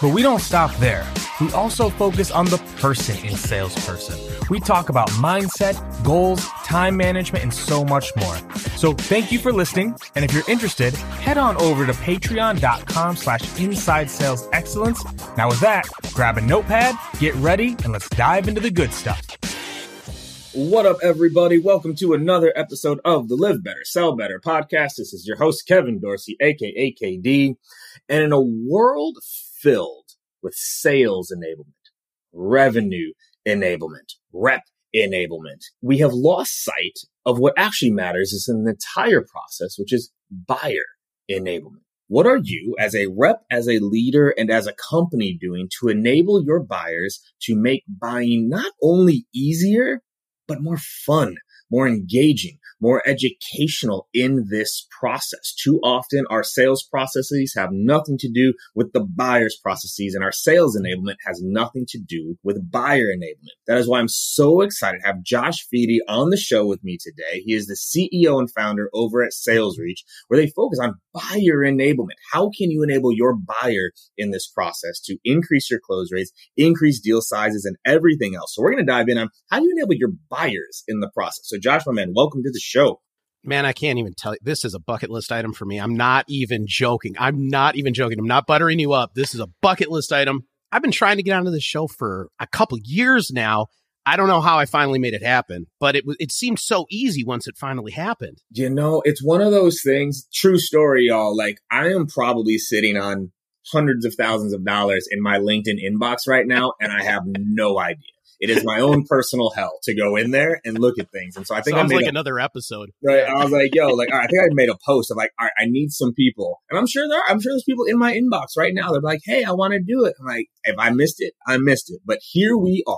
But we don't stop there. We also focus on the person in salesperson. We talk about mindset, goals, time management, and so much more. So thank you for listening. And if you're interested, head on over to patreon.com slash inside sales excellence. Now with that, grab a notepad, get ready, and let's dive into the good stuff. What up, everybody? Welcome to another episode of the Live Better, Sell Better podcast. This is your host, Kevin Dorsey, aka KD. And in a world filled with sales enablement, revenue enablement, rep enablement. We have lost sight of what actually matters is an entire process, which is buyer enablement. What are you as a rep, as a leader, and as a company doing to enable your buyers to make buying not only easier, but more fun, more engaging, more educational in this process. Too often our sales processes have nothing to do with the buyer's processes and our sales enablement has nothing to do with buyer enablement. That is why I'm so excited to have Josh Feedy on the show with me today. He is the CEO and founder over at Sales Reach, where they focus on buyer enablement. How can you enable your buyer in this process to increase your close rates, increase deal sizes and everything else? So we're going to dive in on how do you enable your buyers in the process. So Josh, my man, welcome to the show. Man, I can't even tell you. This is a bucket list item for me. I'm not even joking. I'm not even joking. I'm not buttering you up. This is a bucket list item. I've been trying to get onto the show for a couple years now. I don't know how I finally made it happen, but it it seemed so easy once it finally happened. You know, it's one of those things. True story, y'all. Like I am probably sitting on hundreds of thousands of dollars in my LinkedIn inbox right now, and I have no idea. It is my own personal hell to go in there and look at things. And so I think Sounds I made like a, another episode. right. I was like, yo, like, I think I made a post of like, all right, I need some people. And I'm sure there are, I'm sure there's people in my inbox right now. They're like, Hey, I want to do it. I'm like, if I missed it, I missed it. But here we are.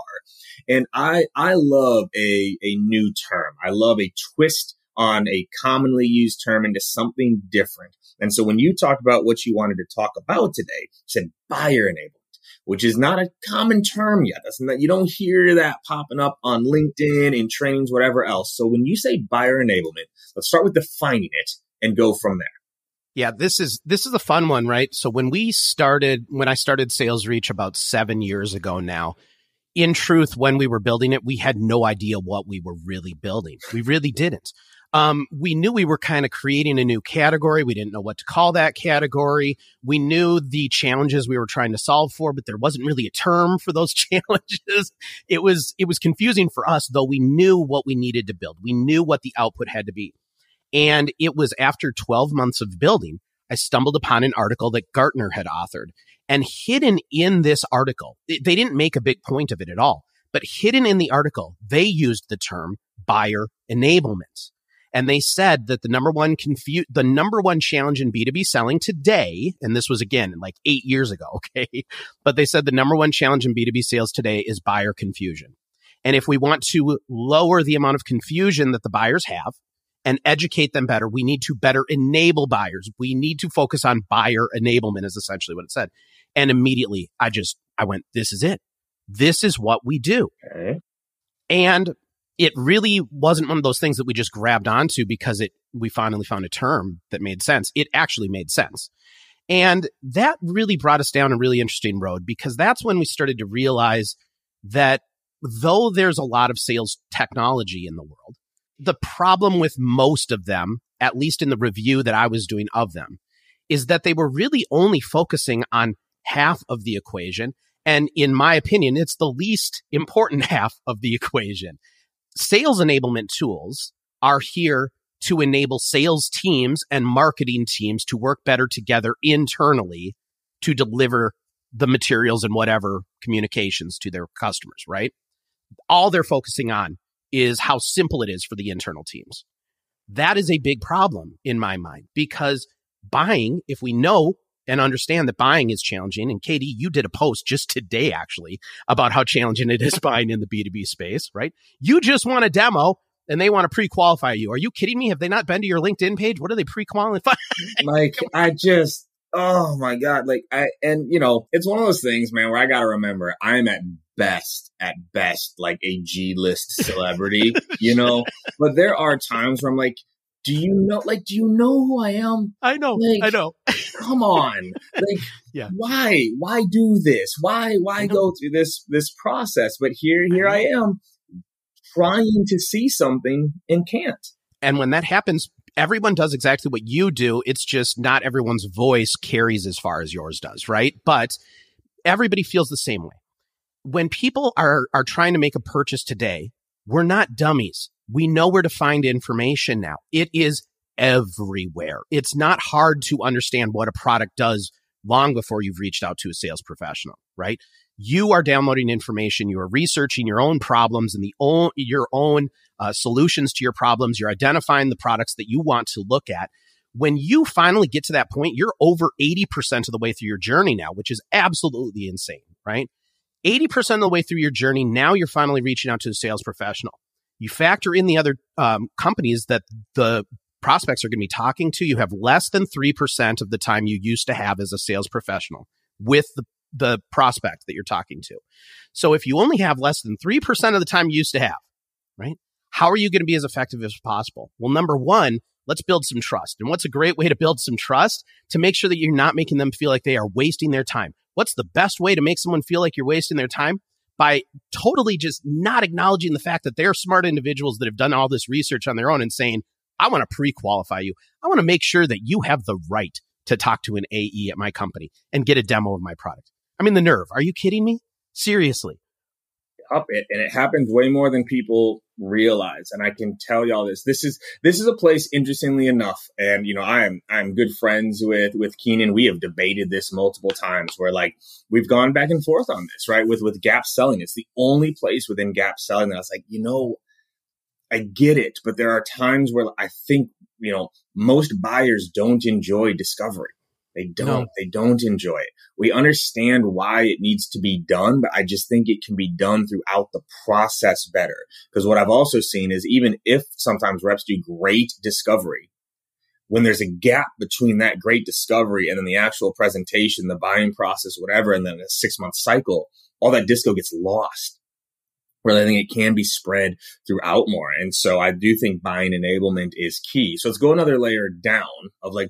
And I, I love a, a new term. I love a twist on a commonly used term into something different. And so when you talked about what you wanted to talk about today, you said buyer enablement which is not a common term yet. That's not, you don't hear that popping up on LinkedIn in trainings, whatever else. So when you say buyer enablement, let's start with defining it and go from there. Yeah, this is this is a fun one, right? So when we started when I started Sales Reach about 7 years ago now, in truth when we were building it, we had no idea what we were really building. We really didn't. Um, we knew we were kind of creating a new category. We didn't know what to call that category. We knew the challenges we were trying to solve for, but there wasn't really a term for those challenges. It was, it was confusing for us, though we knew what we needed to build. We knew what the output had to be. And it was after 12 months of building, I stumbled upon an article that Gartner had authored and hidden in this article, they didn't make a big point of it at all, but hidden in the article, they used the term buyer enablement. And they said that the number one confu- the number one challenge in B2B selling today, and this was again like eight years ago, okay? But they said the number one challenge in B2B sales today is buyer confusion. And if we want to lower the amount of confusion that the buyers have and educate them better, we need to better enable buyers. We need to focus on buyer enablement is essentially what it said. And immediately I just, I went, this is it. This is what we do. Okay. And it really wasn't one of those things that we just grabbed onto because it, we finally found a term that made sense. It actually made sense. And that really brought us down a really interesting road because that's when we started to realize that though there's a lot of sales technology in the world, the problem with most of them, at least in the review that I was doing of them, is that they were really only focusing on half of the equation. And in my opinion, it's the least important half of the equation. Sales enablement tools are here to enable sales teams and marketing teams to work better together internally to deliver the materials and whatever communications to their customers, right? All they're focusing on is how simple it is for the internal teams. That is a big problem in my mind because buying, if we know and understand that buying is challenging, and KD, you did a post just today actually about how challenging it is buying in the B2B space, right? You just want a demo and they want to pre-qualify you. Are you kidding me? Have they not been to your LinkedIn page? What are they pre-qualifying? like I just oh my god like i and you know it's one of those things man where i gotta remember i'm at best at best like a g-list celebrity you know but there are times where i'm like do you know like do you know who i am I know, Like- I know. come on like Yeah. why why do this why why go through this this process but here here i am trying to see something and can't And when that happens, everyone does exactly what you do. It's just not everyone's voice carries as far as yours does, right? But everybody feels the same way. When people are, are trying to make a purchase today, we're not dummies. We know where to find information now. It is everywhere. It's not hard to understand what a product does long before you've reached out to a sales professional, right? You are downloading information. You are researching your own problems and the own, your own uh, solutions to your problems. You're identifying the products that you want to look at. When you finally get to that point, you're over 80% of the way through your journey now, which is absolutely insane, right? 80% of the way through your journey, now you're finally reaching out to a sales professional. You factor in the other um, companies that the prospects are going to be talking to. You have less than 3% of the time you used to have as a sales professional with the, the prospect that you're talking to. So if you only have less than 3% of the time you used to have, right? How are you going to be as effective as possible? Well, number one, let's build some trust. And what's a great way to build some trust? To make sure that you're not making them feel like they are wasting their time. What's the best way to make someone feel like you're wasting their time? By totally just not acknowledging the fact that they're smart individuals that have done all this research on their own and saying, I want to pre qualify you. I want to make sure that you have the right to talk to an AE at my company and get a demo of my product. I mean, the nerve. Are you kidding me? Seriously. up it and it happens way more than people realize and i can tell y'all this. This is this is a place interestingly enough and you know i am i'm good friends with with keenan. We have debated this multiple times where like we've gone back and forth on this right? With with gap selling. It's the only place within gap selling that i was like you know i get it but there are times where i think you know most buyers don't enjoy discovery they don't No. they don't enjoy it we understand why it needs to be done, but I just think it can be done throughout the process better. Because what I've also seen is even if sometimes reps do great discovery, when there's a gap between that great discovery and then the actual presentation, the buying process, whatever, and then a six month cycle, all that disco gets lost. Where I think it can be spread throughout more. And so I do think buying enablement is key. So let's go another layer down of like,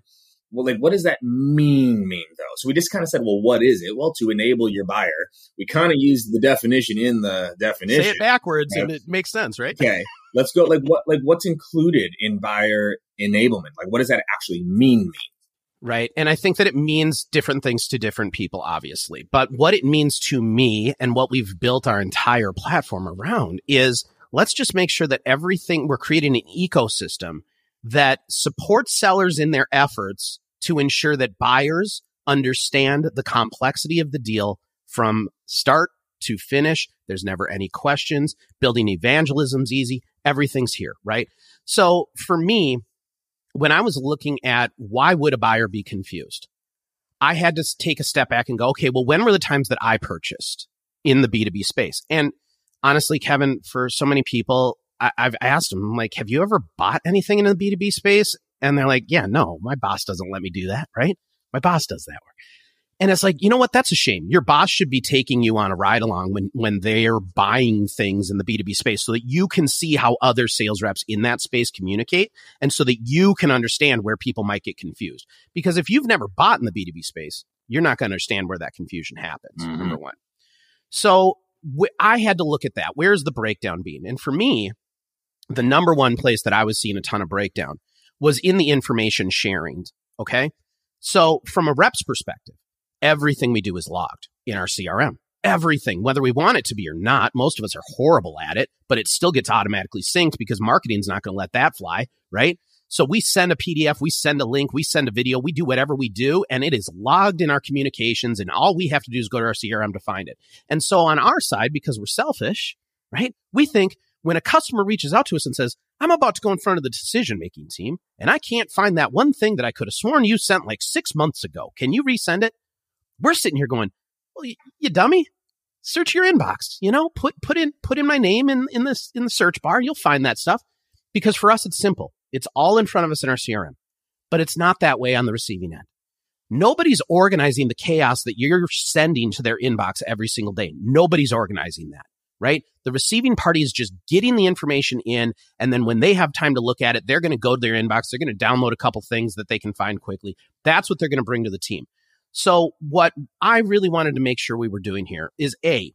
well, like, what does that mean, mean though? So we just kind of said, well, what is it? Well, to enable your buyer. We kind of used the definition in the definition. Say it backwards and it makes sense, right? Okay. Let's go. Like, what, like, what's included in buyer enablement? Like, what does that actually mean, mean? Right. And I think that it means different things to different people, obviously. But what it means to me and what we've built our entire platform around is let's just make sure that everything we're creating an ecosystem that supports sellers in their efforts to ensure that buyers understand the complexity of the deal from start to finish. There's never any questions. Building evangelism's easy. Everything's here, right? So for me, when I was looking at why would a buyer be confused, I had to take a step back and go, okay, well, when were the times that I purchased in the B2B space? And honestly, Kevin, for so many people, I, I've asked them, like, have you ever bought anything in the B2B space? And they're like, yeah, no, my boss doesn't let me do that, right? My boss does that work. And it's like, you know what? That's a shame. Your boss should be taking you on a ride along when, when they're buying things in the B2B space so that you can see how other sales reps in that space communicate and so that you can understand where people might get confused. Because if you've never bought in the B2B space, you're not going to understand where that confusion happens. Mm-hmm. Number one. So wh- I had to look at that. Where's the breakdown being? And for me, the number one place that I was seeing a ton of breakdown was in the information sharing. Okay. So from a rep's perspective, everything we do is logged in our CRM. Everything, whether we want it to be or not, most of us are horrible at it, but it still gets automatically synced because marketing's not going to let that fly, right? So we send a PDF, we send a link, we send a video, we do whatever we do, and it is logged in our communications. And all we have to do is go to our CRM to find it. And so on our side, because we're selfish, right? We think when a customer reaches out to us and says, I'm about to go in front of the decision making team and I can't find that one thing that I could have sworn you sent like six months ago. Can you resend it? We're sitting here going, well, you, you dummy, search your inbox, you know, put, put in, put in my name in, in this, in the search bar. You'll find that stuff because for us, it's simple. It's all in front of us in our CRM, but it's not that way on the receiving end. Nobody's organizing the chaos that you're sending to their inbox every single day. Nobody's organizing that, right? The receiving party is just getting the information in. And then when they have time to look at it, they're going to go to their inbox. They're going to download a couple things that they can find quickly. That's what they're going to bring to the team. So what I really wanted to make sure we were doing here is A,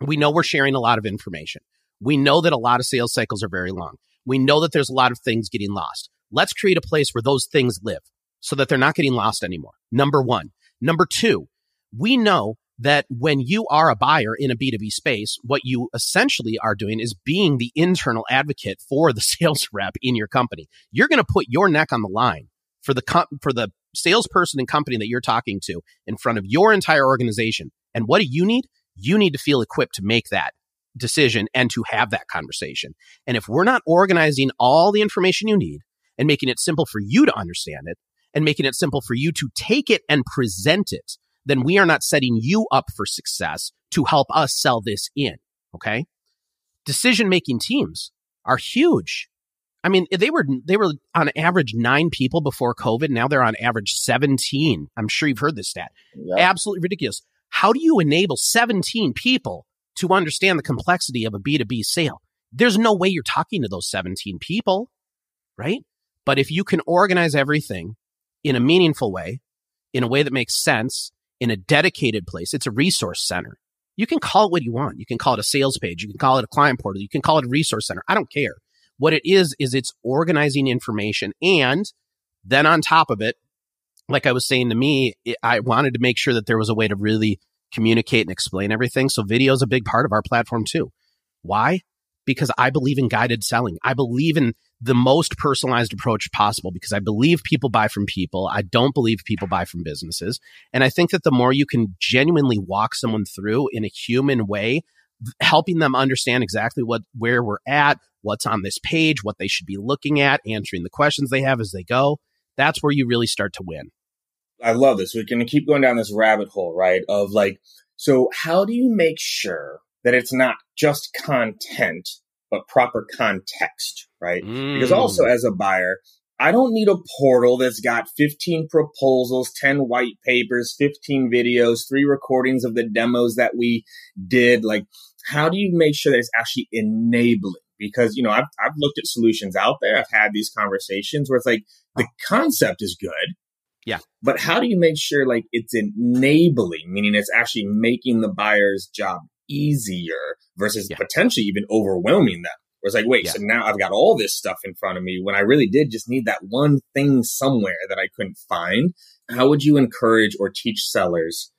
we know we're sharing a lot of information. We know that a lot of sales cycles are very long. We know that there's a lot of things getting lost. Let's create a place where those things live so that they're not getting lost anymore. Number one. Number two, we know that when you are a buyer in a B2B space, what you essentially are doing is being the internal advocate for the sales rep in your company. You're going to put your neck on the line for the com- for the salesperson and company that you're talking to in front of your entire organization. And what do you need? You need to feel equipped to make that decision and to have that conversation. And if we're not organizing all the information you need and making it simple for you to understand it and making it simple for you to take it and present it, then we are not setting you up for success to help us sell this in. Okay. Decision making teams are huge. I mean, they were they were on average nine people before COVID. Now they're on average seventeen. I'm sure you've heard this stat. Yep. Absolutely ridiculous. How do you enable 17 people to understand the complexity of a B2B sale? There's no way you're talking to those 17 people, right? But if you can organize everything in a meaningful way, in a way that makes sense, in a dedicated place, it's a resource center. You can call it what you want. You can call it a sales page. You can call it a client portal. You can call it a resource center. I don't care. What it is, is it's organizing information. And then on top of it, like I was saying to me, I wanted to make sure that there was a way to really communicate and explain everything. So video is a big part of our platform too. Why? Because I believe in guided selling. I believe in the most personalized approach possible because I believe people buy from people. I don't believe people buy from businesses. And I think that the more you can genuinely walk someone through in a human way, helping them understand exactly what where we're at, what's on this page, what they should be looking at, answering the questions they have as they go. That's where you really start to win. I love this. We're to keep going down this rabbit hole, right? Of like, so how do you make sure that it's not just content, but proper context, right? Mm. Because also as a buyer, I don't need a portal that's got 15 proposals, 10 white papers, 15 videos, three recordings of the demos that we did. Like, how do you make sure that it's actually enabling? Because, you know, I've, I've looked at solutions out there. I've had these conversations where it's like the concept is good. Yeah. But how do you make sure like it's enabling, meaning it's actually making the buyer's job easier versus yeah. potentially even overwhelming them? Where it's like, wait, yeah. so now I've got all this stuff in front of me when I really did just need that one thing somewhere that I couldn't find. How would you encourage or teach sellers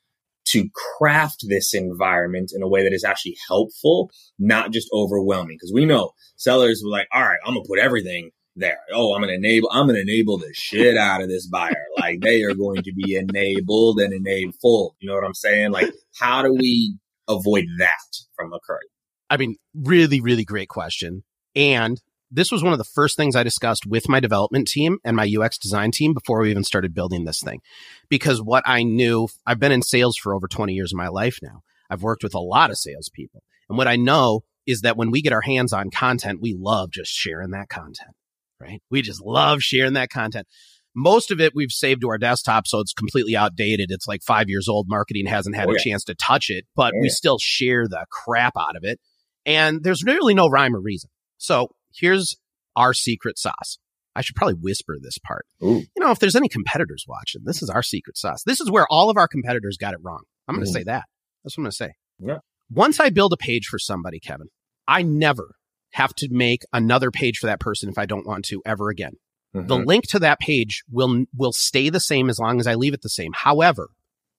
to craft this environment in a way that is actually helpful, not just overwhelming. Because we know sellers were like, all right, I'm gonna put everything there. Oh, I'm gonna enable, I'm gonna enable the shit out of this buyer. like they are going to be enabled and enabled. You know what I'm saying? Like, how do we avoid that from occurring? I mean, really, really great question. And this was one of the first things I discussed with my development team and my UX design team before we even started building this thing. Because what I knew, I've been in sales for over 20 years of my life now. I've worked with a lot of salespeople. And what I know is that when we get our hands on content, we love just sharing that content, right? We just love sharing that content. Most of it we've saved to our desktop, so it's completely outdated. It's like five years old. Marketing hasn't had Oh, a yeah. chance to touch it, but Oh, we still share the crap out of it. And there's really no rhyme or reason. So here's our secret sauce. I should probably whisper this part. Ooh. You know, if there's any competitors watching, this is our secret sauce. This is where all of our competitors got it wrong. I'm going to Mhm. say that. That's what I'm going to say. Yeah. Once I build a page for somebody, Kevin, I never have to make another page for that person if I don't want to ever again. The Mhm. link to that page will will stay the same as long as I leave it the same. However,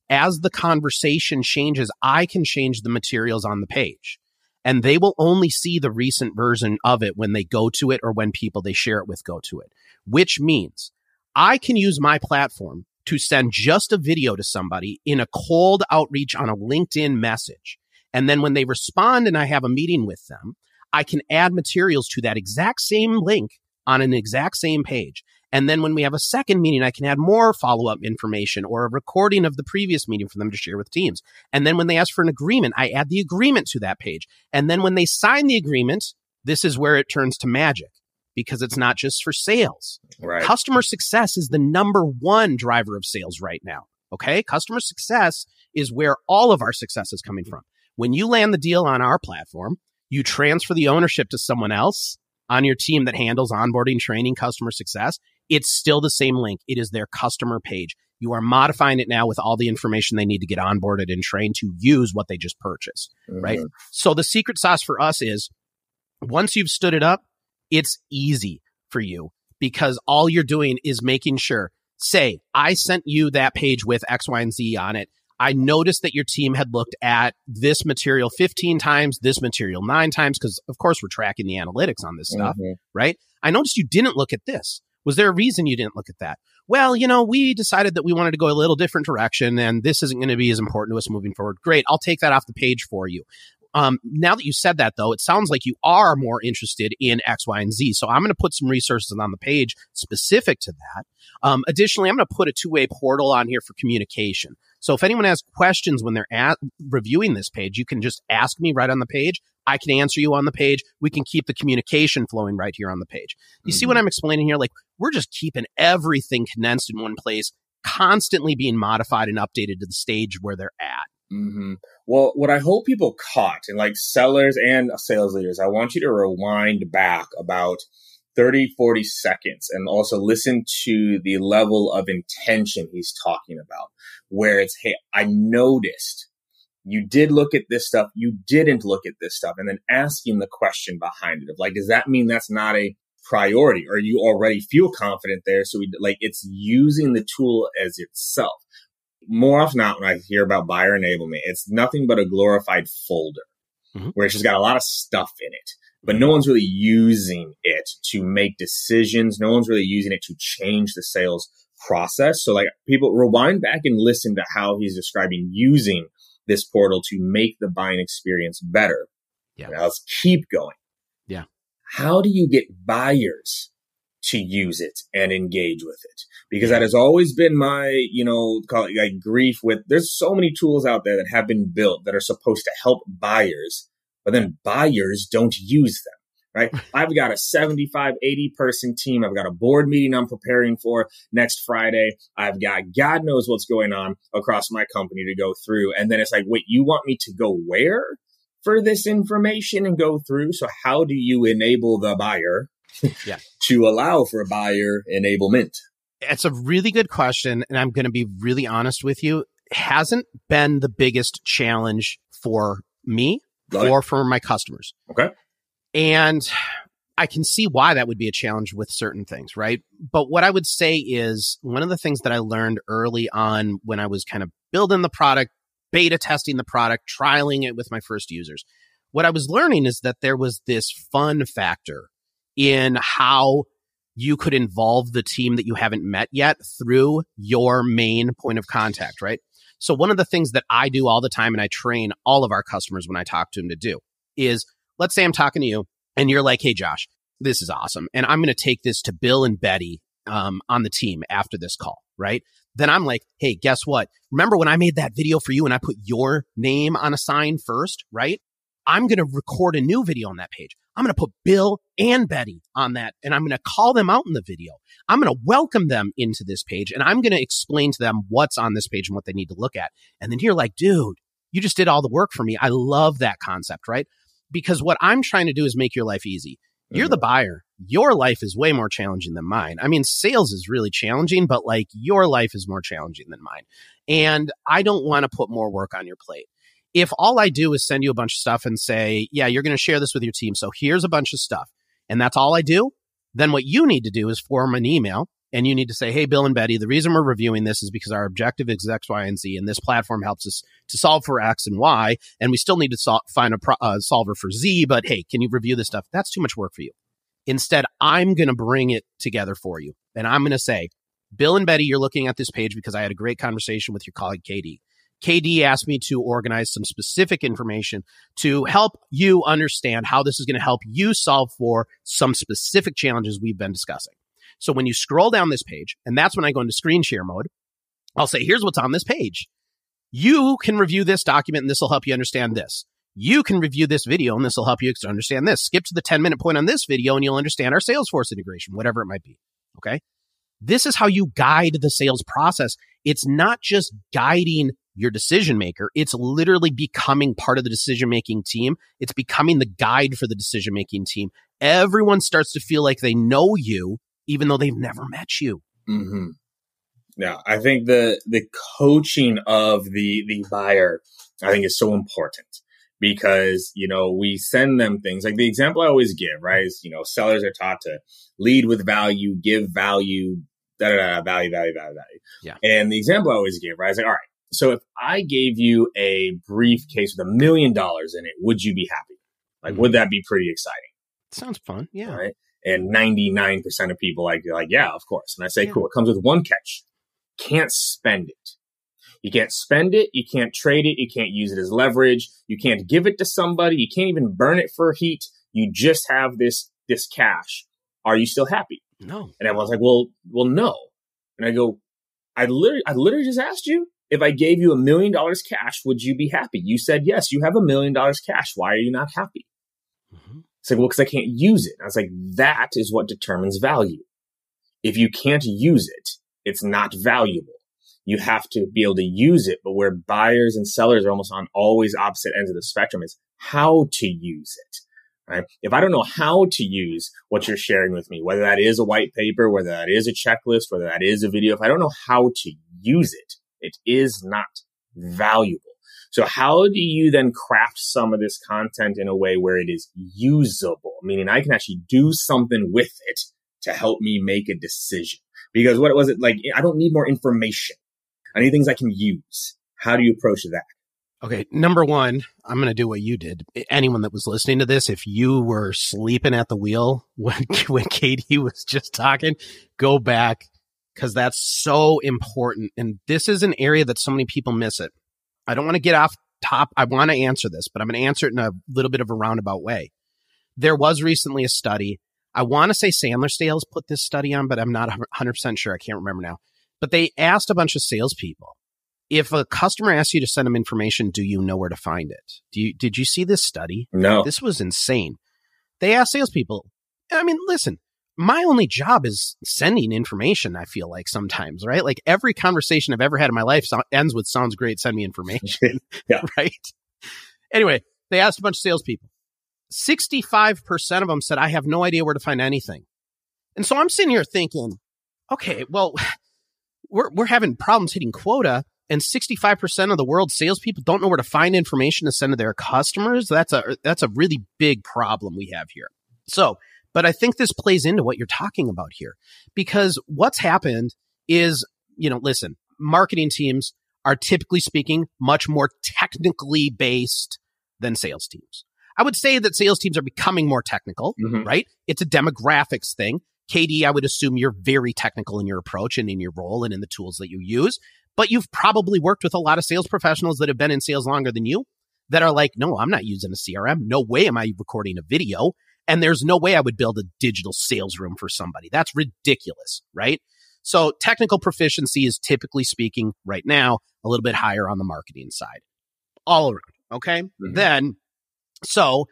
as the conversation changes, I can change the materials on the page. And they will only see the recent version of it when they go to it or when people they share it with go to it, which means I can use my platform to send just a video to somebody in a cold outreach on a LinkedIn message. And then when they respond and I have a meeting with them, I can add materials to that exact same link on an exact same page. And then when we have a second meeting, I can add more follow up information or a recording of the previous meeting for them to share with teams. And then when they ask for an agreement, I add the agreement to that page. And then when they sign the agreement, this is where it turns to magic because it's not just for sales. Right. Customer success is the number one driver of sales right now. Okay. Customer success is where all of our success is coming from. When you land the deal on our platform, you transfer the ownership to someone else on your team that handles onboarding, training, customer success. It's still the same link. It is their customer page. You are modifying it now with all the information they need to get onboarded and trained to use what they just purchased right? Mhm. So the secret sauce for us is once you've stood it up, it's easy for you because all you're doing is making sure, say, I sent you that page with X, Y, and Z on it. I noticed that your team had looked at this material 15 times, this material nine times, because of course we're tracking the analytics on this stuff Mhm. right? I noticed you didn't look at this. Was there a reason you didn't look at that? Well, you know, we decided that we wanted to go a little different direction and this isn't going to be as important to us moving forward. Great. I'll take that off the page for you. Um, now that you said that though, it sounds like you are more interested in X, Y, and Z. So I'm going to put some resources on the page specific to that. Um, additionally, I'm going to put a two-way portal on here for communication. So if anyone has questions when they're at reviewing this page, you can just ask me right on the page. I can answer you on the page. We can keep the communication flowing right here on the page. You see what I'm explaining here? Like we're just keeping everything condensed in one place, constantly being modified and updated to the stage where they're at. Hmm Well, what I hope people caught, and like sellers and sales leaders, I want you to rewind back about 30, 40 seconds and also listen to the level of intention he's talking about, where it's, hey, I noticed you did look at this stuff, you didn't look at this stuff, and then asking the question behind it of like, does that mean that's not a priority? Or you already feel confident there? So we like it's using the tool as itself more often not when I hear about buyer enablement, it's nothing but a glorified folder Mhm. where it's just got a lot of stuff in it. But no one's really using it to make decisions. No one's really using it to change the sales process. So like people rewind back and listen to how he's describing using this portal to make the buying experience better. Yeah. Now let's keep going. Yeah. How do you get buyers to use it and engage with it? Because that has always been my, you know, call it like grief with there's so many tools out there that have been built that are supposed to help buyers, but then buyers don't use them. Right. I've got a 75, 80 person team. I've got a board meeting I'm preparing for next Friday. I've got God knows what's going on across my company to go through. And then it's like, wait, you want me to go where for this information and go through? So how do you enable the buyer Yeah. to allow for a buyer enablement? It's a really good question. And I'm going to be really honest with you. It hasn't been the biggest challenge for me Love it. or for my customers. Okay. And I can see why that would be a challenge with certain things, right? But what I would say is one of the things that I learned early on when I was kind of building the product, beta testing the product, trialing it with my first users, what I was learning is that there was this fun factor in how you could involve the team that you haven't met yet through your main point of contact, right? So one of the things that I do all the time and I train all of our customers when I talk to them to do is let's say I'm talking to you and you're like, Hey, Josh, this is awesome. And I'm going to take this to Bill and Betty um, on the team after this call, right? Then I'm like, Hey, guess what? Remember when I made that video for you and I put your name on a sign first, right? I'm going to record a new video on that page. I'm going to put Bill and Betty on that and I'm going to call them out in the video. I'm going to welcome them into this page and I'm going to explain to them what's on this page and what they need to look at. And then you're like, dude, you just did all the work for me. I love that concept, right? Because what I'm trying to do is make your life easy. You're the mm-hmm. buyer. Your life is way more challenging than mine. I mean, sales is really challenging, but like your life is more challenging than mine. And I don't want to put more work on your plate. If all I do is send you a bunch of stuff and say, yeah, you're going to share this with your team. So here's a bunch of stuff. And that's all I do. Then what you need to do is form an email and you need to say, Hey, Bill and Betty, the reason we're reviewing this is because our objective is X, Y, and Z, and this platform helps us to solve for X and Y, and we still need to sol- find a pro- uh, solver for Z, but hey, can you review this stuff? That's too much work for you. Instead, I'm going to bring it together for you. And I'm going to say, Bill and Betty, you're looking at this page because I had a great conversation with your colleague, KD. KD asked me to organize some specific information to help you understand how this is going to help you solve for some specific challenges we've been discussing. So when you scroll down this page, and that's when I go into screen share mode, I'll say, here's what's on this page. You can review this document and this will help you understand this. You can review this video and this will help you understand this. Skip to the 10 minute point on this video and you'll understand our Salesforce integration, whatever it might be. Okay. This is how you guide the sales process. It's not just guiding your decision maker. It's literally becoming part of the decision making team. It's becoming the guide for the decision making team. Everyone starts to feel like they know you, even though they've never met you. Mm-hmm. Yeah, I think the the coaching of the the buyer, I think, is so important because you know we send them things like the example I always give, right? Is you know sellers are taught to lead with value, give value, da da da, value, value, value, value. Yeah. And the example I always give, right? Is like, all right, so if I gave you a briefcase with a million dollars in it, would you be happy? Like, would hmm. that be pretty exciting? Sounds fun. Yeah. Right. And 99% of people like, like, yeah, of course. And I say, Yeah. cool. It comes with one catch. Can't spend it. You can't spend it. You can't trade it. You can't use it as leverage. You can't give it to somebody. You can't even burn it for heat. You just have this, this cash. Are you still happy? No. And everyone's like, well, well, no. And I go, I literally, I literally just asked you if I gave you a million dollars cash, would you be happy? You said yes. You have a million dollars cash. Why are you not happy? Mhm. It's like, well, because I can't use it. I was like, that is what determines value. If you can't use it, it's not valuable. You have to be able to use it. But where buyers and sellers are almost on always opposite ends of the spectrum is how to use it. Right? If I don't know how to use what you're sharing with me, whether that is a white paper, whether that is a checklist, whether that is a video, if I don't know how to use it, it is not valuable. So how do you then craft some of this content in a way where it is usable? Meaning I can actually do something with it to help me make a decision. Because what was it like? I don't need more information. I need things I can use. How do you approach that? Okay, number one, I'm going to do what you did. Anyone that was listening to this, if you were sleeping at the wheel when when KD was just talking, go back because that's so important. And this is an area that so many people miss it. I don't want to get off top. I want to answer this, but I'm going to answer it in a little bit of a roundabout way. There was recently a study. I want to say Sandler Sales put this study on, but I'm not 100% sure. I can't remember now. But they asked a bunch of salespeople if a customer asks you to send them information, do you know where to find it? Do you did you see this study? No. This was insane. They asked salespeople. I mean, listen, my only job is sending information. I feel like sometimes, right? Like every conversation I've ever had in my life so- ends with "sounds great." Send me information, Yeah. right? Anyway, they asked a bunch of salespeople. Sixty-five percent of them said, "I have no idea where to find anything." And so I'm sitting here thinking, okay, well, we're we're having problems hitting quota, and 65% of the world's salespeople don't know where to find information to send to their customers. That's a that's a really big problem we have here. So, but I think this plays into what you're talking about here, because what's happened is, you know, listen, marketing teams are typically speaking much more technically based than sales teams. I would say that sales teams are becoming more technical Mhm. right? It's a demographics thing. KD, I would assume you're very technical in your approach and in your role and in the tools that you use, but you've probably worked with a lot of sales professionals that have been in sales longer than you that are like, no, I'm not using a CRM. No way am I recording a video. And there's no way I would build a digital sales room for somebody. That's ridiculous, right? So technical proficiency is typically speaking right now a little bit higher on the marketing side all around. Okay. Mhm. Then, so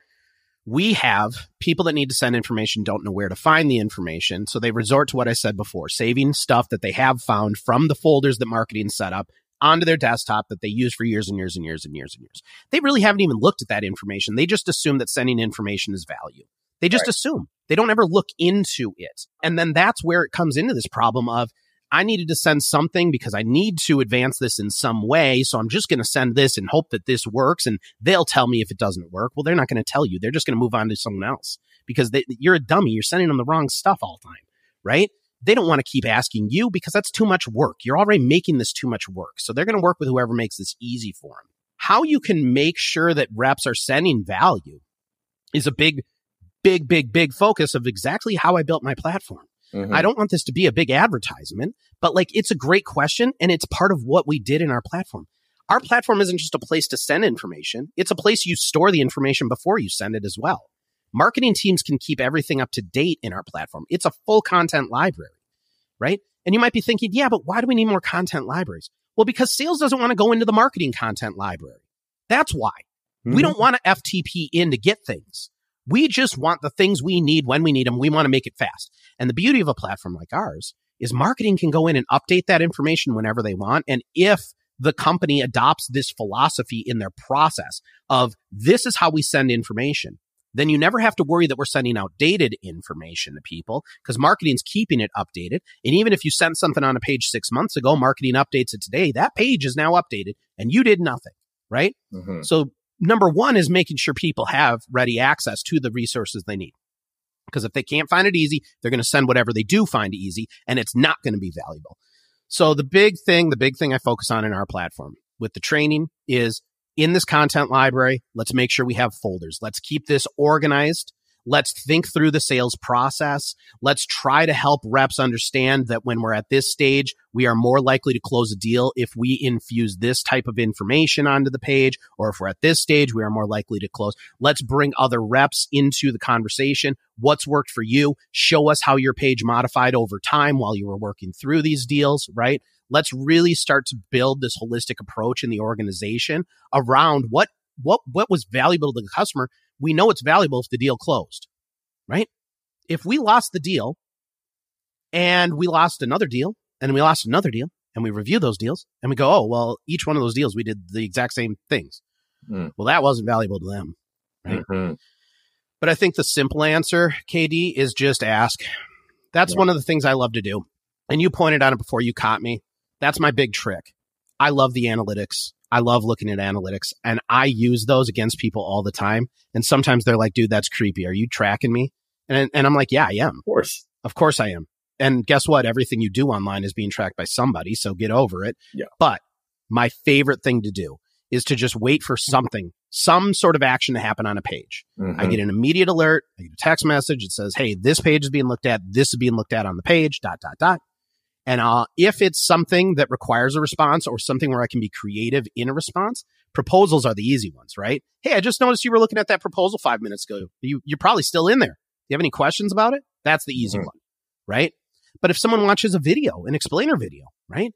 we have people that need to send information don't know where to find the information. So they resort to what I said before, saving stuff that they have found from the folders that marketing set up onto their desktop that they use for years and years and years and years and years. They really haven't even looked at that information. They just assume that sending information is value. They just right. assume. They don't ever look into it. And then that's where it comes into this problem of I needed to send something because I need to advance this in some way. So I'm just going to send this and hope that this works. And they'll tell me if it doesn't work. Well, they're not going to tell you. They're just going to move on to someone else because they, you're a dummy. You're sending them the wrong stuff all the time, right? They don't want to keep asking you because that's too much work. You're already making this too much work. So they're going to work with whoever makes this easy for them. How you can make sure that reps are sending value is a big, big, big, big focus of exactly how I built my platform. Mm-hmm. I don't want this to be a big advertisement, but like it's a great question and it's part of what we did in our platform. Our platform isn't just a place to send information. It's a place you store the information before you send it as well. Marketing teams can keep everything up to date in our platform. It's a full content library, right? And you might be thinking, yeah, but why do we need more content libraries? Well, because sales doesn't want to go into the marketing content library. That's why. Mm-hmm. We don't want to FTP in to get things. We just want the things we need when we need them. We want to make it fast. And the beauty of a platform like ours is marketing can go in and update that information whenever they want. And if the company adopts this philosophy in their process of this is how we send information, then you never have to worry that we're sending outdated information to people because marketing's keeping it updated. And even if you sent something on a page six months ago, marketing updates it today, that page is now updated and you did nothing, right? Mm-hmm. So number one is making sure people have ready access to the resources they need. Because if they can't find it easy, they're going to send whatever they do find easy and it's not going to be valuable. So the big thing, the big thing I focus on in our platform with the training is in this content library, let's make sure we have folders. Let's keep this organized. Let's think through the sales process. Let's try to help reps understand that when we're at this stage, we are more likely to close a deal if we infuse this type of information onto the page, or if we're at this stage, we are more likely to close. Let's bring other reps into the conversation. What's worked for you? Show us how your page modified over time while you were working through these deals, right? Let's really start to build this holistic approach in the organization around what what what was valuable to the customer we know it's valuable if the deal closed, right? If we lost the deal and we lost another deal and we lost another deal and we review those deals and we go, oh, well, each one of those deals, we did the exact same things. Mm. Well, that wasn't valuable to them, right? Mm-hmm. But I think the simple answer, KD, is just ask. That's yeah. one of the things I love to do. And you pointed out it before you caught me. That's my big trick. I love the analytics. I love looking at analytics and I use those against people all the time. And sometimes they're like, dude, that's creepy. Are you tracking me? And, and I'm like, yeah, I am. Of course. Of course I am. And guess what? Everything you do online is being tracked by somebody. So get over it. Yeah. But my favorite thing to do is to just wait for something, some sort of action to happen on a page. Mm-hmm. I get an immediate alert. I get a text message. It says, Hey, this page is being looked at. This is being looked at on the page, dot, dot, dot. And uh, if it's something that requires a response or something where I can be creative in a response, proposals are the easy ones, right? Hey, I just noticed you were looking at that proposal five minutes ago. You, you're probably still in there. Do you have any questions about it? That's the easy mm-hmm. one, right? But if someone watches a video, an explainer video, right?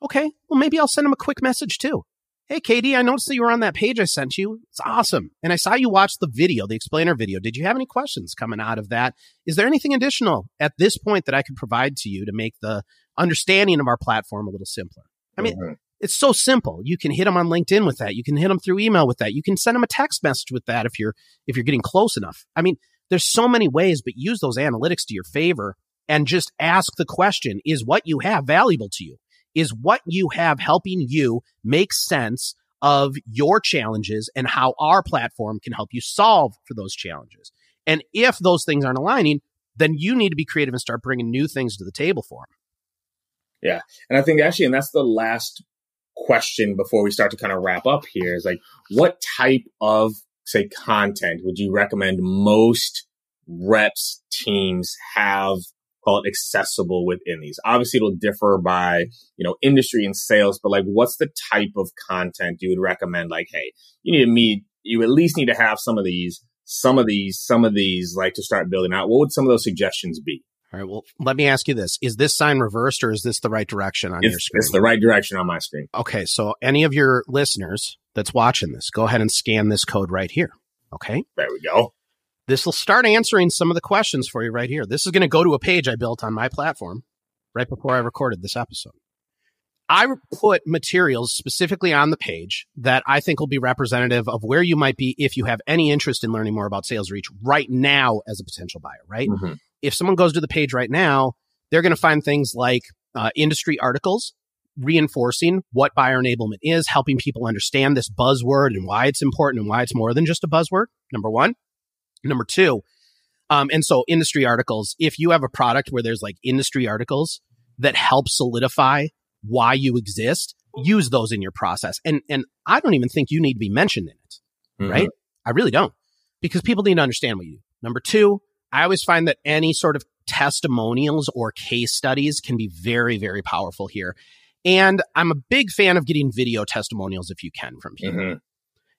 Okay, well, maybe I'll send them a quick message too. Hey, KD, I noticed that you were on that page I sent you. It's awesome. And I saw you watch the video, the explainer video. Did you have any questions coming out of that? Is there anything additional at this point that I could provide to you to make the understanding of our platform a little simpler? I mean, mm-hmm. it's so simple. You can hit them on LinkedIn with that. You can hit them through email with that. You can send them a text message with that if you're, if you're getting close enough. I mean, there's so many ways, but use those analytics to your favor and just ask the question, is what you have valuable to you? Is what you have helping you make sense of your challenges and how our platform can help you solve for those challenges. And if those things aren't aligning, then you need to be creative and start bringing new things to the table for them. Yeah. And I think actually, and that's the last question before we start to kind of wrap up here is like, what type of, say, content would you recommend most reps teams have call it accessible within these. Obviously, it'll differ by, you know, industry and sales, but like, what's the type of content you would recommend? Like, hey, you need to meet, you at least need to have some of these, some of these, some of these, like to start building out. What would some of those suggestions be? All right. Well, let me ask you this. Is this sign reversed or is this the right direction on it's, your screen? It's the right direction on my screen. Okay. So any of your listeners that's watching this, go ahead and scan this code right here. Okay. There we go. This will start answering some of the questions for you right here. This is going to go to a page I built on my platform right before I recorded this episode. I put materials specifically on the page that I think will be representative of where you might be if you have any interest in learning more about sales reach right now as a potential buyer, right? Mm-hmm. If someone goes to the page right now, they're going to find things like uh, industry articles reinforcing what buyer enablement is, helping people understand this buzzword and why it's important and why it's more than just a buzzword. Number one. Number two, um, and so industry articles, if you have a product where there's like industry articles that help solidify why you exist, use those in your process. And and I don't even think you need to be mentioned in it. Mm-hmm. Right? I really don't. Because people need to understand what you do. Number two, I always find that any sort of testimonials or case studies can be very, very powerful here. And I'm a big fan of getting video testimonials if you can from people. Mm-hmm.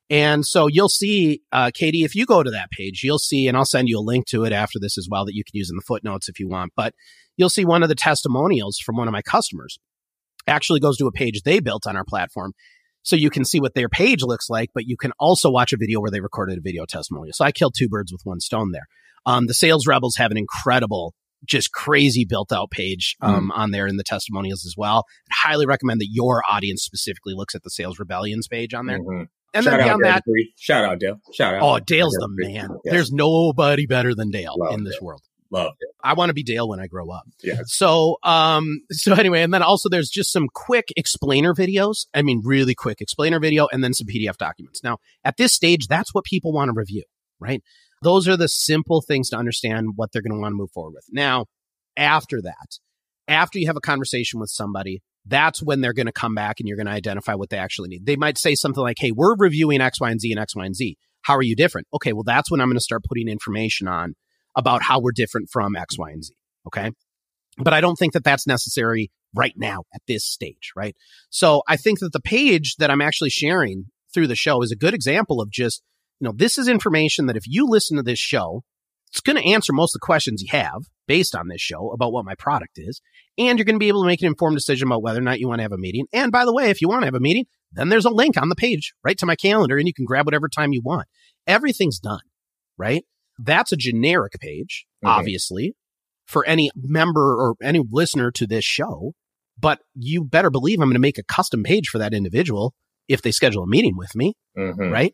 And so you'll see, uh, KD, if you go to that page, you'll see, and I'll send you a link to it after this as well that you can use in the footnotes if you want. But you'll see one of the testimonials from one of my customers actually goes to a page they built on our platform. So you can see what their page looks like, but you can also watch a video where they recorded a video testimonial. So I killed two birds with one stone there. Um, the sales rebels have an incredible, just crazy built out page hmm. um, mm. on there in the testimonials as well. I'd highly recommend that your audience specifically looks at the sales rebellions page on there. Mm-hmm. And shout then beyond that, shout out Dale. Shout out. Oh, Dale's the man. Yeah. There's nobody better than Dale Love in this Dale. world. Love. I want to be Dale when I grow up. Yeah. So, um, so anyway, and then also there's just some quick explainer videos. I mean, really quick explainer video and then some PDF documents. Now, at this stage, that's what people want to review, right? Those are the simple things to understand what they're going to want to move forward with. Now, after that, after you have a conversation with somebody, that's when they're going to come back and you're going to identify what they actually need. They might say something like, Hey, we're reviewing X, Y, and Z and X, Y, and Z. How are you different? Okay. Well, that's when I'm going to start putting information on about how we're different from X, Y, and Z. Okay. But I don't think that that's necessary right now at this stage. Right. So I think that the page that I'm actually sharing through the show is a good example of just, you know, this is information that if you listen to this show, it's going to answer most of the questions you have based on this show about what my product is. And you're going to be able to make an informed decision about whether or not you want to have a meeting. And by the way, if you want to have a meeting, then there's a link on the page right to my calendar and you can grab whatever time you want. Everything's done, right? That's a generic page, okay. obviously, for any member or any listener to this show. But you better believe I'm going to make a custom page for that individual if they schedule a meeting with me, mm-hmm. right?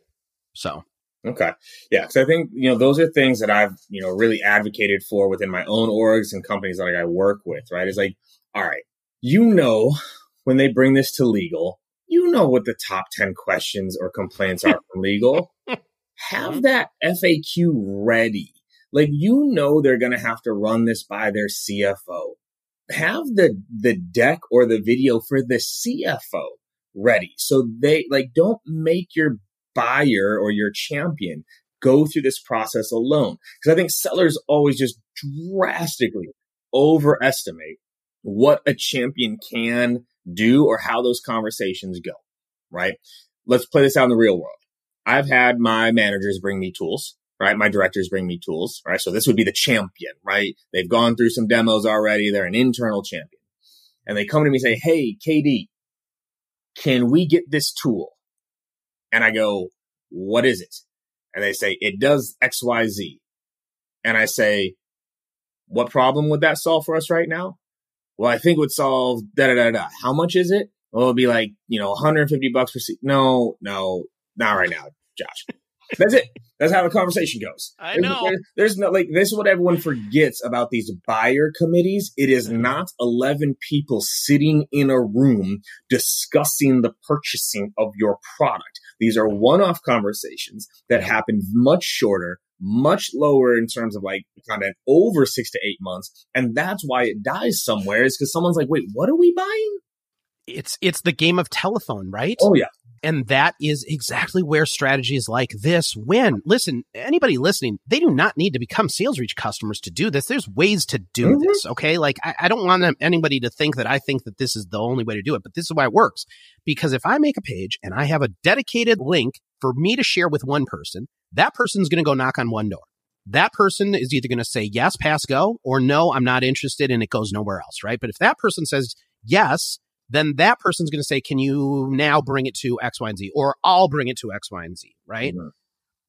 So Okay. Yeah. So I think, you know, those are things that I've, you know, really advocated for within my own orgs and companies that I work with, right? It's like, all right, you know, when they bring this to legal, you know what the top 10 questions or complaints are from legal. Have mm-hmm. that FAQ ready. Like, you know, they're going to have to run this by their CFO. Have the, the deck or the video for the CFO ready. So they like, don't make your buyer or your champion go through this process alone. Because I think sellers always just drastically overestimate what a champion can do or how those conversations go, right? Let's play this out in the real world. I've had my managers bring me tools, right? My directors bring me tools, right? So this would be the champion, right? They've gone through some demos already. They're an internal champion. And they come to me and say, Hey, KD, can we get this tool? And I go, what is it? And they say, it does X, Y, Z. And I say, what problem would that solve for us right now? Well, I think it would solve da da da da. How much is it? Well, it'll be like, you know, 150 bucks per seat. No, no, not right now, Josh. That's it. That's how the conversation goes. I know. There's, there's, no like this is what everyone forgets about these buyer committees. It is mm-hmm. not 11 people sitting in a room discussing the purchasing of your product. These are one-off conversations that happen much shorter, much lower in terms of like content over six to eight months. And that's why it dies somewhere is because someone's like, wait, what are we buying? It's it's the game of telephone, right? Oh yeah. And that is exactly where strategies like this win. Listen, anybody listening, they do not need to become SalesReach customers to do this. There's ways to do mm-hmm. this. Okay. Like I, I don't want anybody to think that I think that this is the only way to do it, but this is why it works. Because if I make a page and I have a dedicated link for me to share with one person, that person's going to go knock on one door. That person is either going to say yes, pass go, or no, I'm not interested and it goes nowhere else. Right. But if that person says yes, then that person's going to say, can you now bring it to X, Y, and Z? Or I'll bring it to X, Y, and Z, right? Mm-hmm.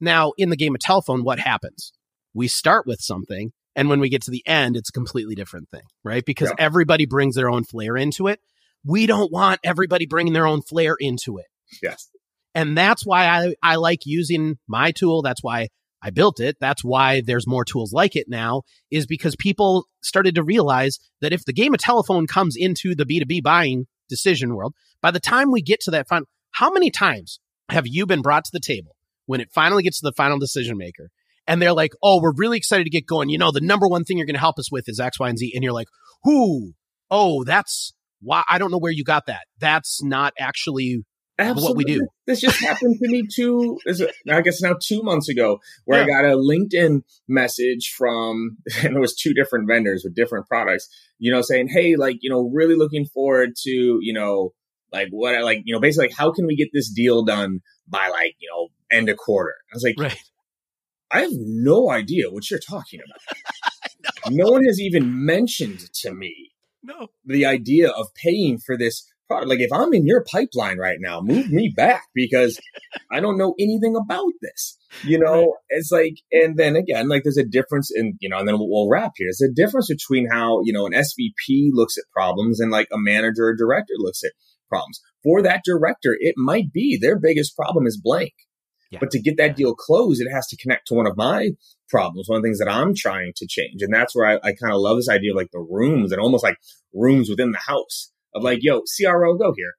Now, in the game of telephone, what happens? we start with something. And when we get to the end, it's a completely different thing, right? Because Yeah. everybody brings their own flair into it. We don't want everybody bringing their own flair into it. Yes. And that's why I, I like using my tool. That's why I built it. That's why there's more tools like it now, is because people started to realize that if the game of telephone comes into the B2B buying decision world, by the time we get to that final, how many times have you been brought to the table when it finally gets to the final decision maker? And they're like, oh, we're really excited to get going. You know, the number one thing you're going to help us with is X, Y, and Z. And you're like, who? Oh, that's why I don't know where you got that. That's not actually what we do. This just happened to me two, is it- I guess now two months ago, where I got a LinkedIn message from, and it was two different vendors with different products, you know, saying, hey, like, you know, really looking forward to, you know, like what, like, you know, basically, like, how can we get this deal done by like, you know, end of quarter? I was like, right. I have no idea what you're talking about. no one has even mentioned to me No. the idea of paying for this product. Like if I'm in your pipeline right now, move me back because I don't know anything about this. You know, it's like, and then again, like there's a difference in, you know, and then we'll, we'll wrap here. There's a difference between how, you know, an SVP looks at problems and like a manager or director looks at problems. For that director, it might be their biggest problem is blank. Yeah. But to get that deal closed, it has to connect to one of my problems, one of the things that I'm trying to change. And that's where I, I kind of love this idea of like the rooms and almost like rooms within the house of like, yo, CRO, go here.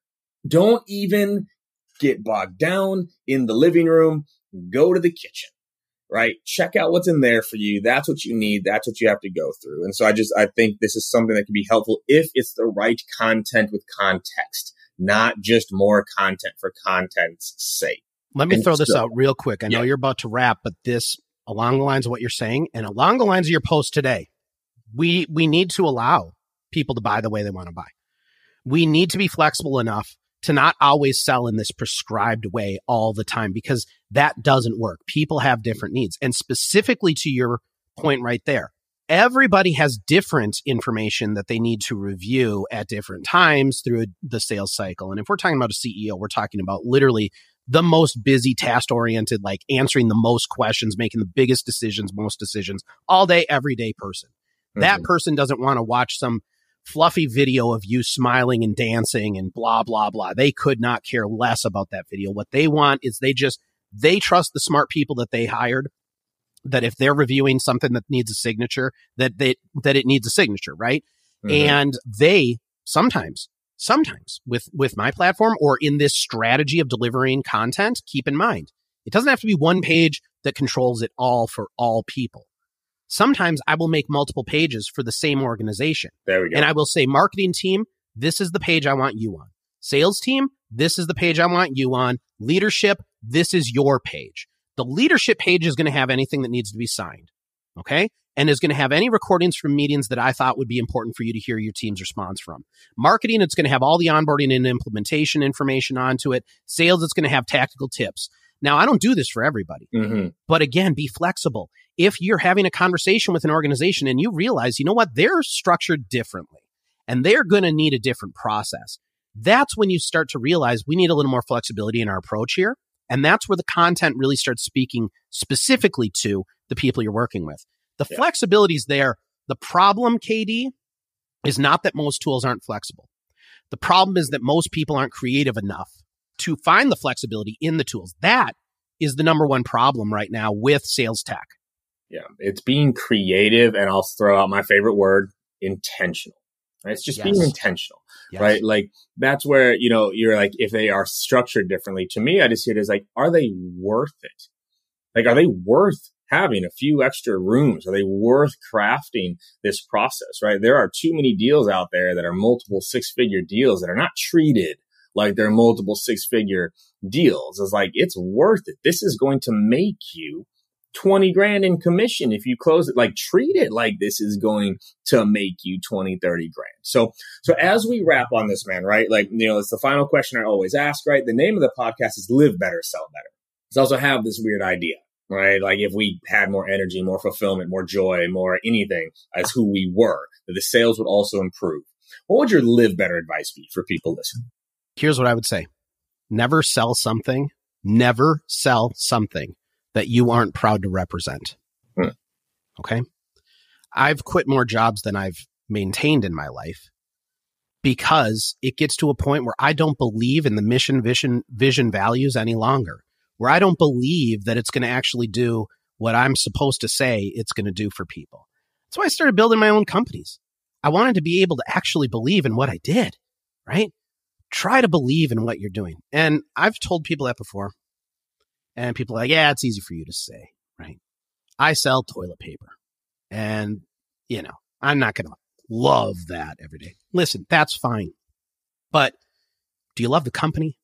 Don't even get bogged down in the living room. Go to the kitchen, right? Check out what's in there for you. That's what you need. That's what you have to go through. And so I just, I think this is something that can be helpful if it's the right content with context, not just more content for content's sake. Let me And throw this out real quick. I know you're about to wrap, but this along the lines of what you're saying and along the lines of your post today, we we need to allow people to buy the way they want to buy. We need to be flexible enough to not always sell in this prescribed way all the time because that doesn't work. People have different needs. And specifically to your point right there, everybody has different information that they need to review at different times through the sales cycle. And if we're talking about a CEO, we're talking about literally the most busy, task oriented, like answering the most questions, making the biggest decisions, most decisions all day, every day person. That Mhm. person doesn't want to watch some fluffy video of you smiling and dancing and blah, blah, blah. They could not care less about that video. What they want is they just, they trust the smart people that they hired that if they're reviewing something that needs a signature, that they, that it needs a signature, right? Mhm. and they sometimes sometimes with with my platform or in this strategy of delivering content keep in mind it doesn't have to be one page that controls it all for all people sometimes i will make multiple pages for the same organization there we go. and i will say marketing team this is the page i want you on sales team this is the page i want you on leadership this is your page the leadership page is going to have anything that needs to be signed okay and is going to have any recordings from meetings that I thought would be important for you to hear your team's response from. Marketing, it's going to have all the onboarding and implementation information onto it. Sales, it's going to have tactical tips. Now, I don't do this for everybody, Mhm. but again, be flexible. If you're having a conversation with an organization and you realize, you know what, they're structured differently and they're going to need a different process, that's when you start to realize we need a little more flexibility in our approach here. And that's where the content really starts speaking specifically to the people you're working with. The Yeah. flexibility is there. The problem, KD, is not that most tools aren't flexible. The problem is that most people aren't creative enough to find the flexibility in the tools. That is the number one problem right now with sales tech. Yeah, it's being creative, and I'll throw out my favorite word: intentional. Right? It's just being intentional, Yes. right? Like that's where you know you're like, if they are structured differently. To me, I just see it as like, are they worth it? Like, are they worth having a few extra rooms? Are they worth crafting this process? Right? There are too many deals out there that are multiple six-figure deals that are not treated like they're multiple six-figure deals. It's like it's worth it. This is going to make you 20 grand in commission. If you close it like treat it like this is going to make you 20 30 grand. So so as we wrap on this man right like you know it's the final question i always ask right? The name of the podcast is live better sell better. So I also have this weird idea right? Like if we had more energy more fulfillment more joy more anything as who we were that the sales would also improve. What would your live better advice be for people listening? Here's what I would say. Never sell something, never sell something that you aren't proud to represent. Hmm. Okay. I've quit more jobs than I've maintained in my life because it gets to a point where I don't believe in the mission, vision, vision values any longer, where I don't believe that it's going to actually do what I'm supposed to say it's going to do for people. That's why I started building my own companies. I wanted to be able to actually believe in what I did, right? Try to believe in what you're doing. And I've told people that before. And people are like, yeah, it's easy for you to say, right? I sell toilet paper. And, you know, I'm not going to love that every day. Listen, that's fine. But do you love the company?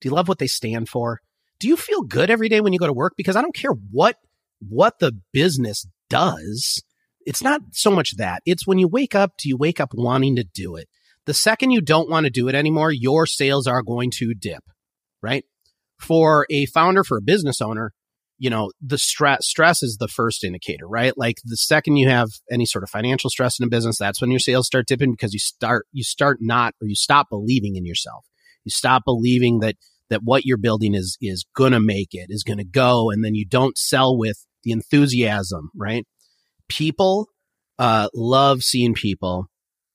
Do you love what they stand for? Do you feel good every day when you go to work? Because I don't care what what the business does. It's not so much that. It's when you wake up, do you wake up wanting to do it? The second you don't want to do it anymore, your sales are going to dip, right? For a founder, for a business owner, you know, the stress stress is the first indicator, right? Like the second you have any sort of financial stress in a business, that's when your sales start dipping because you start you start not or you stop believing in yourself. You stop believing that that what you're building is is going to make it, is going to go and then you don't sell with the enthusiasm, right? People uh love seeing people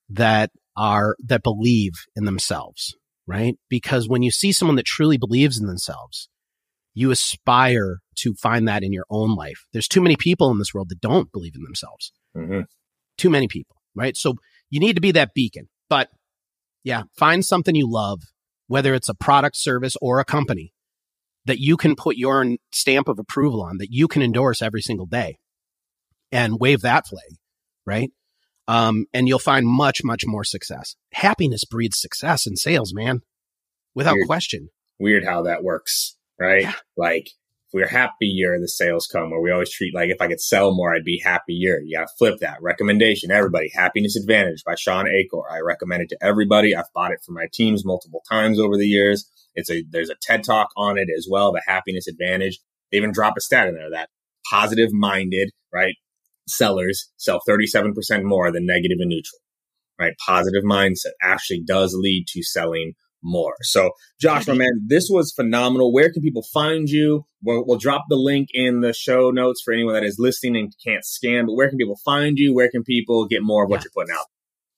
that are that believe in themselves, right? Because when you see someone that truly believes in themselves, you aspire to find that in your own life. There's too many people in this world that don't believe in themselves. Mm-hmm. Too many people, right? So you need to be that beacon. But yeah, find something you love, whether it's a product, service, or a company that you can put your stamp of approval on, that you can endorse every single day and wave that flag, right? Um, and you'll find much, much more success. Happiness breeds success in sales, man, without Weird. question. Weird how that works right? Yeah. Like if we're happier, the sales come. Or we always treat like if I could sell more, I'd be happier. You got to flip that recommendation. Everybody, Happiness Advantage by Shawn Achor. I recommend it to everybody. I've bought it for my teams multiple times over the years. It's a there's a TED talk on it as well. The Happiness Advantage. They even drop a stat in there that positive minded right sellers sell 37% more than negative and neutral. Right, positive mindset actually does lead to selling more. So, Josh, my man, this was phenomenal. Where can people find you? We'll, we'll, drop the link in the show notes for anyone that is listening and can't scan. But where can people find you? Where can people get more of what yeah. you're putting out?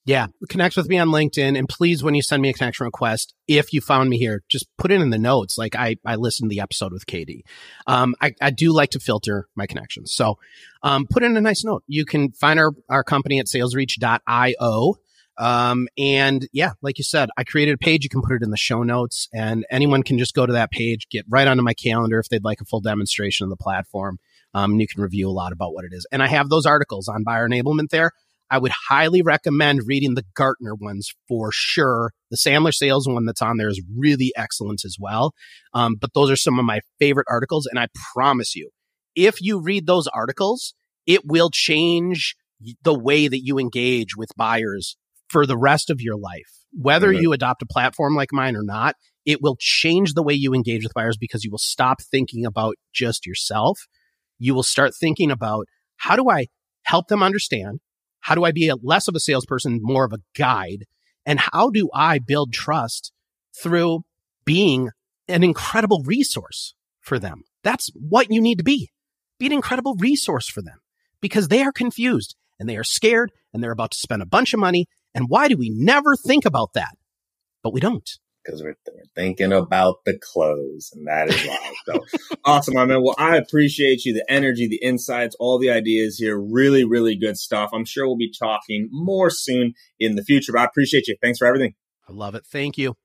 Yeah, connect with me on LinkedIn, and please, when you send me a connection request, if you found me here, just put it in the notes. Like I, I listened to the episode with KD. Um, I, I do like to filter my connections, so um, put in a nice note. You can find our our company at salesreach.io. Um, and yeah, like you said, I created a page. You can put it in the show notes and anyone can just go to that page, get right onto my calendar if they'd like a full demonstration of the platform. Um, and you can review a lot about what it is. And I have those articles on buyer enablement there. I would highly recommend reading the Gartner ones for sure. The Sandler sales one that's on there is really excellent as well. Um, but those are some of my favorite articles. And I promise you, if you read those articles, it will change the way that you engage with buyers for the rest of your life. Whether mm-hmm. you adopt a platform like mine or not, it will change the way you engage with buyers because you will stop thinking about just yourself. You will start thinking about how do I help them understand? How do I be a, less of a salesperson, more of a guide? And how do I build trust through being an incredible resource for them? That's what you need to be. Be an incredible resource for them because they are confused and they are scared and they're about to spend a bunch of money and why do we never think about that? But we don't. Because we're, we're, thinking about the clothes, and that is why. So awesome, my man. Well, I appreciate you, the energy, the insights, all the ideas here. Really, really good stuff. I'm sure we'll be talking more soon in the future, but I appreciate you. Thanks for everything. I love it. Thank you.